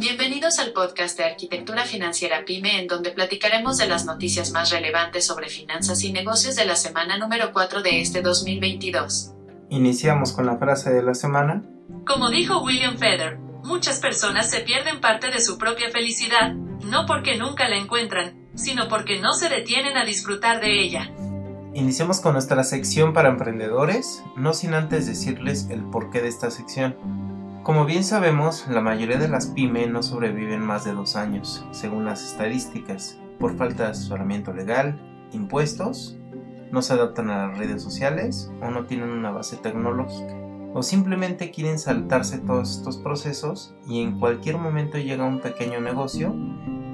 Bienvenidos al podcast de Arquitectura Financiera PyME en donde platicaremos de las noticias más relevantes sobre finanzas y negocios de la semana número 4 de este 2022. Iniciamos con la frase de la semana. Como dijo William Feather, muchas personas se pierden parte de su propia felicidad, no porque nunca la encuentran, sino porque no se detienen a disfrutar de ella. Iniciamos con nuestra sección para emprendedores, no sin antes decirles el porqué de esta sección. Como bien sabemos, la mayoría de las pyme no sobreviven más de dos años, según las estadísticas, por falta de asesoramiento legal, impuestos, no se adaptan a las redes sociales o no tienen una base tecnológica. O simplemente quieren saltarse todos estos procesos y en cualquier momento llega un pequeño negocio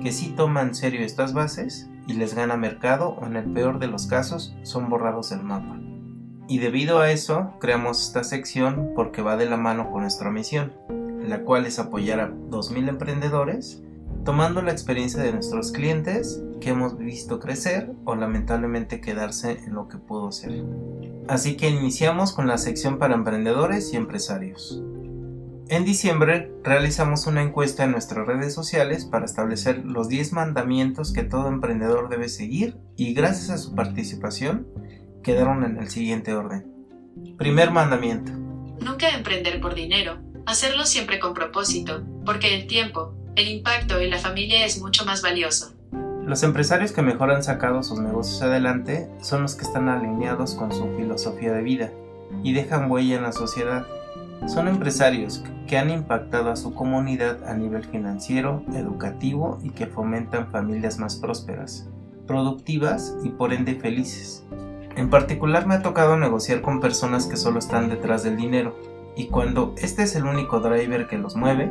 que sí toma en serio estas bases y les gana mercado o en el peor de los casos son borrados del mapa. Y debido a eso, creamos esta sección porque va de la mano con nuestra misión, la cual es apoyar a 2.000 emprendedores, tomando la experiencia de nuestros clientes que hemos visto crecer o lamentablemente quedarse en lo que pudo ser. Así que iniciamos con la sección para emprendedores y empresarios. En diciembre realizamos una encuesta en nuestras redes sociales para establecer los 10 mandamientos que todo emprendedor debe seguir y gracias a su participación quedaron en el siguiente orden. Primer mandamiento. Nunca emprender por dinero, hacerlo siempre con propósito, porque el tiempo, el impacto y la familia es mucho más valioso. Los empresarios que mejor han sacado sus negocios adelante son los que están alineados con su filosofía de vida y dejan huella en la sociedad. Son empresarios que han impactado a su comunidad a nivel financiero, educativo y que fomentan familias más prósperas, productivas y por ende felices. En particular me ha tocado negociar con personas que solo están detrás del dinero, y cuando este es el único driver que los mueve,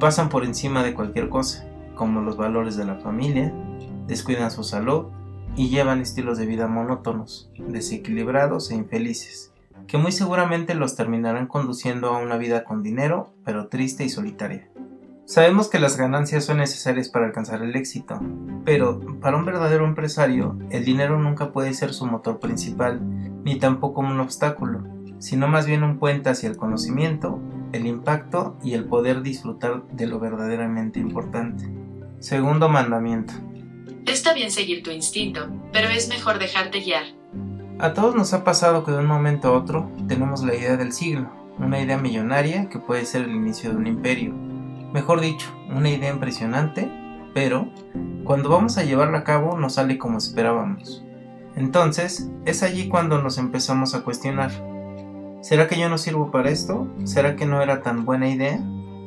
pasan por encima de cualquier cosa, como los valores de la familia, descuidan su salud y llevan estilos de vida monótonos, desequilibrados e infelices, que muy seguramente los terminarán conduciendo a una vida con dinero, pero triste y solitaria. Sabemos que las ganancias son necesarias para alcanzar el éxito, pero para un verdadero empresario el dinero nunca puede ser su motor principal, ni tampoco un obstáculo, sino más bien un puente hacia el conocimiento, el impacto y el poder disfrutar de lo verdaderamente importante. Segundo mandamiento. Está bien seguir tu instinto, pero es mejor dejarte guiar. A todos nos ha pasado que de un momento a otro tenemos la idea del siglo, una idea millonaria que puede ser el inicio de un imperio, Mejor dicho, una idea impresionante, pero cuando vamos a llevarla a cabo no sale como esperábamos. Entonces, es allí cuando nos empezamos a cuestionar. ¿Será que yo no sirvo para esto? ¿Será que no era tan buena idea?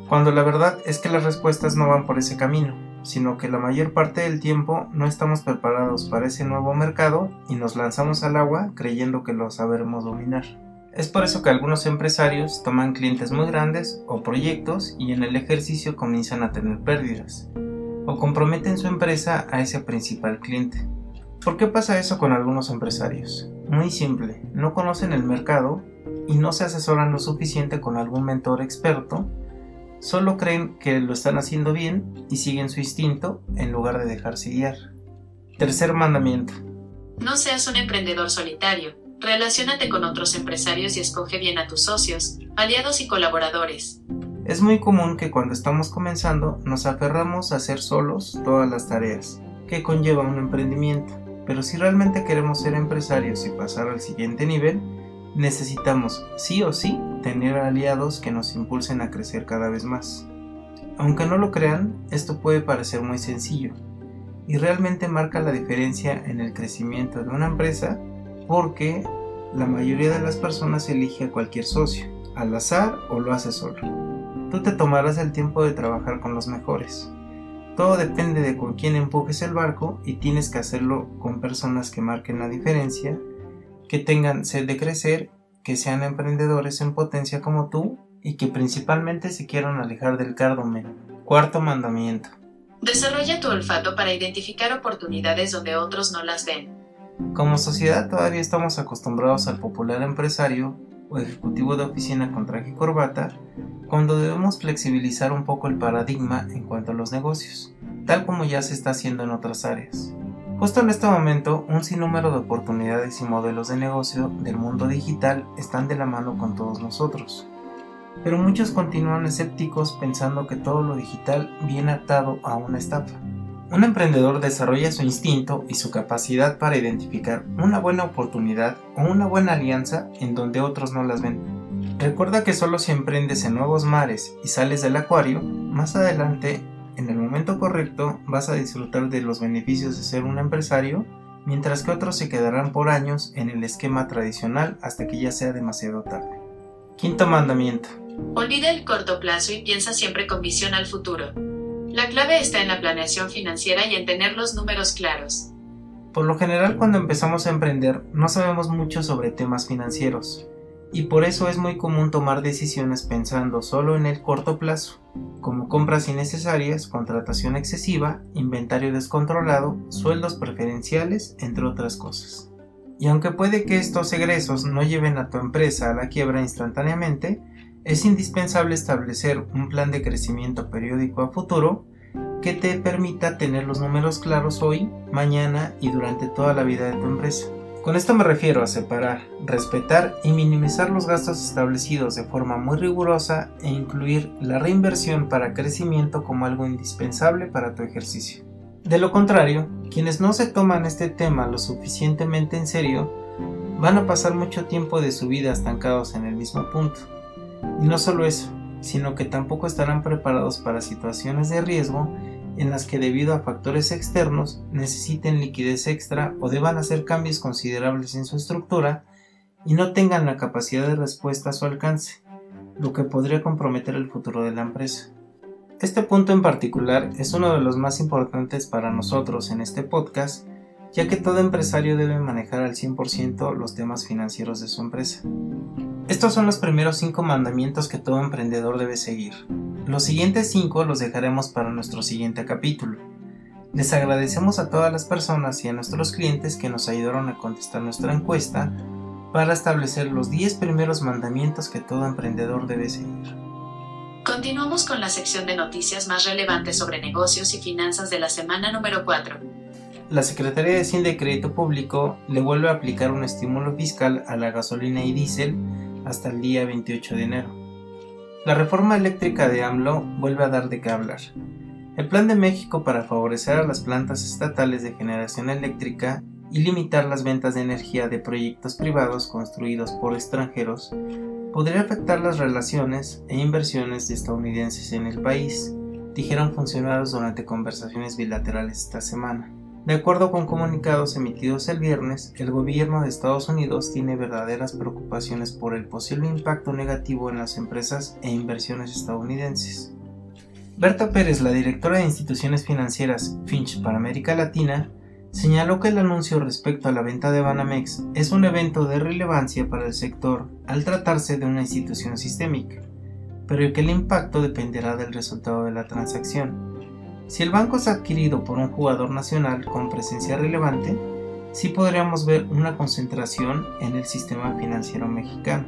Cuando la verdad es que las respuestas no van por ese camino, sino que la mayor parte del tiempo no estamos preparados para ese nuevo mercado y nos lanzamos al agua creyendo que lo sabremos dominar. Es por eso que algunos empresarios toman clientes muy grandes o proyectos y en el ejercicio comienzan a tener pérdidas o comprometen su empresa a ese principal cliente. ¿Por qué pasa eso con algunos empresarios? Muy simple, no conocen el mercado y no se asesoran lo suficiente con algún mentor experto, solo creen que lo están haciendo bien y siguen su instinto en lugar de dejarse guiar. Tercer mandamiento. No seas un emprendedor solitario, Relaciónate con otros empresarios y escoge bien a tus socios, aliados y colaboradores. Es muy común que cuando estamos comenzando nos aferramos a hacer solos todas las tareas que conlleva un emprendimiento, pero si realmente queremos ser empresarios y pasar al siguiente nivel, necesitamos sí o sí tener aliados que nos impulsen a crecer cada vez más. Aunque no lo crean, esto puede parecer muy sencillo y realmente marca la diferencia en el crecimiento de una empresa porque la mayoría de las personas elige a cualquier socio, al azar o lo hace solo. Tú te tomarás el tiempo de trabajar con los mejores. Todo depende de con quién empujes el barco y tienes que hacerlo con personas que marquen la diferencia, que tengan sed de crecer, que sean emprendedores en potencia como tú y que principalmente se quieran alejar del cardumen. Cuarto mandamiento. Desarrolla tu olfato para identificar oportunidades donde otros no las ven. Como sociedad todavía estamos acostumbrados al popular empresario o ejecutivo de oficina con traje y corbata, cuando debemos flexibilizar un poco el paradigma en cuanto a los negocios, tal como ya se está haciendo en otras áreas. Justo en este momento, un sinnúmero de oportunidades y modelos de negocio del mundo digital están de la mano con todos nosotros. pero muchos continúan escépticos pensando que todo lo digital viene atado a una estafa. Un emprendedor desarrolla su instinto y su capacidad para identificar una buena oportunidad o una buena alianza en donde otros no las ven. Recuerda que solo si emprendes en nuevos mares y sales del acuario, más adelante, en el momento correcto, vas a disfrutar de los beneficios de ser un empresario, mientras que otros se quedarán por años en el esquema tradicional hasta que ya sea demasiado tarde. Quinto mandamiento. Olvida el corto plazo y piensa siempre con visión al futuro. La clave está en la planeación financiera y en tener los números claros. Por lo general cuando empezamos a emprender no sabemos mucho sobre temas financieros y por eso es muy común tomar decisiones pensando solo en el corto plazo, como compras innecesarias, contratación excesiva, inventario descontrolado, sueldos preferenciales, entre otras cosas. Y aunque puede que estos egresos no lleven a tu empresa a la quiebra instantáneamente, es indispensable establecer un plan de crecimiento periódico a futuro que te permita tener los números claros hoy, mañana y durante toda la vida de tu empresa. Con esto me refiero a separar, respetar y minimizar los gastos establecidos de forma muy rigurosa e incluir la reinversión para crecimiento como algo indispensable para tu ejercicio. De lo contrario, quienes no se toman este tema lo suficientemente en serio van a pasar mucho tiempo de su vida estancados en el mismo punto. Y no solo eso, sino que tampoco estarán preparados para situaciones de riesgo en las que debido a factores externos necesiten liquidez extra o deban hacer cambios considerables en su estructura y no tengan la capacidad de respuesta a su alcance, lo que podría comprometer el futuro de la empresa. Este punto en particular es uno de los más importantes para nosotros en este podcast, ya que todo empresario debe manejar al 100% los temas financieros de su empresa. Estos son los primeros 5 mandamientos que todo emprendedor debe seguir. Los siguientes 5 los dejaremos para nuestro siguiente capítulo. Les agradecemos a todas las personas y a nuestros clientes que nos ayudaron a contestar nuestra encuesta para establecer los 10 primeros mandamientos que todo emprendedor debe seguir. Continuamos con la sección de noticias más relevantes sobre negocios y finanzas de la semana número 4. La Secretaría de Hacienda y Crédito Público le vuelve a aplicar un estímulo fiscal a la gasolina y diésel hasta el día 28 de enero. La reforma eléctrica de AMLO vuelve a dar de qué hablar. El Plan de México para favorecer a las plantas estatales de generación eléctrica y limitar las ventas de energía de proyectos privados construidos por extranjeros podría afectar las relaciones e inversiones de estadounidenses en el país, dijeron funcionarios durante conversaciones bilaterales esta semana. De acuerdo con comunicados emitidos el viernes, el gobierno de Estados Unidos tiene verdaderas preocupaciones por el posible impacto negativo en las empresas e inversiones estadounidenses. Berta Pérez, la directora de instituciones financieras Finch para América Latina, señaló que el anuncio respecto a la venta de Banamex es un evento de relevancia para el sector al tratarse de una institución sistémica, pero que el impacto dependerá del resultado de la transacción. Si el banco es adquirido por un jugador nacional con presencia relevante, sí podríamos ver una concentración en el sistema financiero mexicano.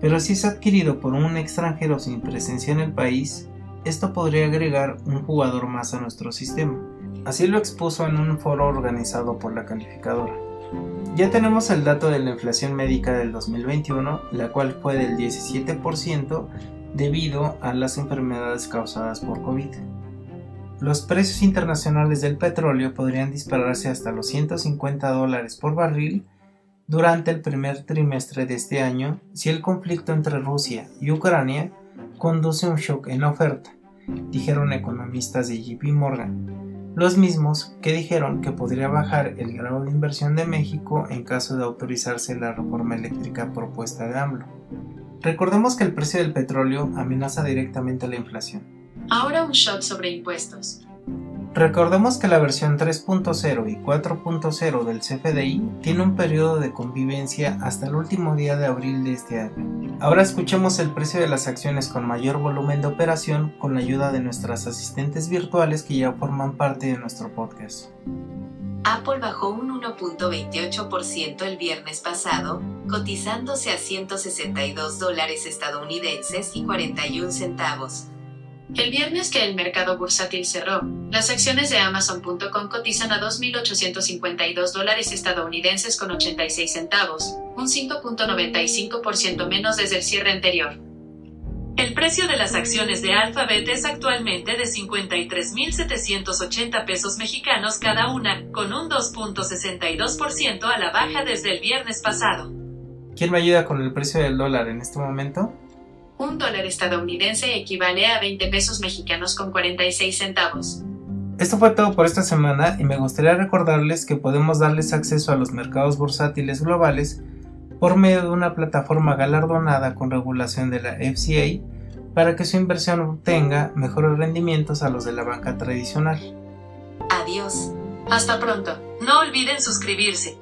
Pero si es adquirido por un extranjero sin presencia en el país, esto podría agregar un jugador más a nuestro sistema. Así lo expuso en un foro organizado por la calificadora. Ya tenemos el dato de la inflación médica del 2021, la cual fue del 17% debido a las enfermedades causadas por COVID. Los precios internacionales del petróleo podrían dispararse hasta los 150 dólares por barril durante el primer trimestre de este año si el conflicto entre Rusia y Ucrania conduce a un shock en la oferta, dijeron economistas de JP Morgan los mismos que dijeron que podría bajar el grado de inversión de México en caso de autorizarse la reforma eléctrica propuesta de AMLO. Recordemos que el precio del petróleo amenaza directamente la inflación. Ahora un shot sobre impuestos. Recordemos que la versión 3.0 y 4.0 del CFDI tiene un periodo de convivencia hasta el último día de abril de este año. Ahora escuchemos el precio de las acciones con mayor volumen de operación con la ayuda de nuestras asistentes virtuales que ya forman parte de nuestro podcast. Apple bajó un 1.28% el viernes pasado, cotizándose a 162 dólares estadounidenses y 41 centavos el viernes que el mercado bursátil cerró, las acciones de Amazon.com cotizan a 2.852 dólares estadounidenses con 86 centavos, un 5.95% menos desde el cierre anterior. El precio de las acciones de Alphabet es actualmente de 53.780 pesos mexicanos cada una, con un 2.62% a la baja desde el viernes pasado. ¿Quién me ayuda con el precio del dólar en este momento? Un dólar estadounidense equivale a 20 pesos mexicanos con 46 centavos. Esto fue todo por esta semana y me gustaría recordarles que podemos darles acceso a los mercados bursátiles globales por medio de una plataforma galardonada con regulación de la FCA para que su inversión obtenga mejores rendimientos a los de la banca tradicional. Adiós. Hasta pronto. No olviden suscribirse.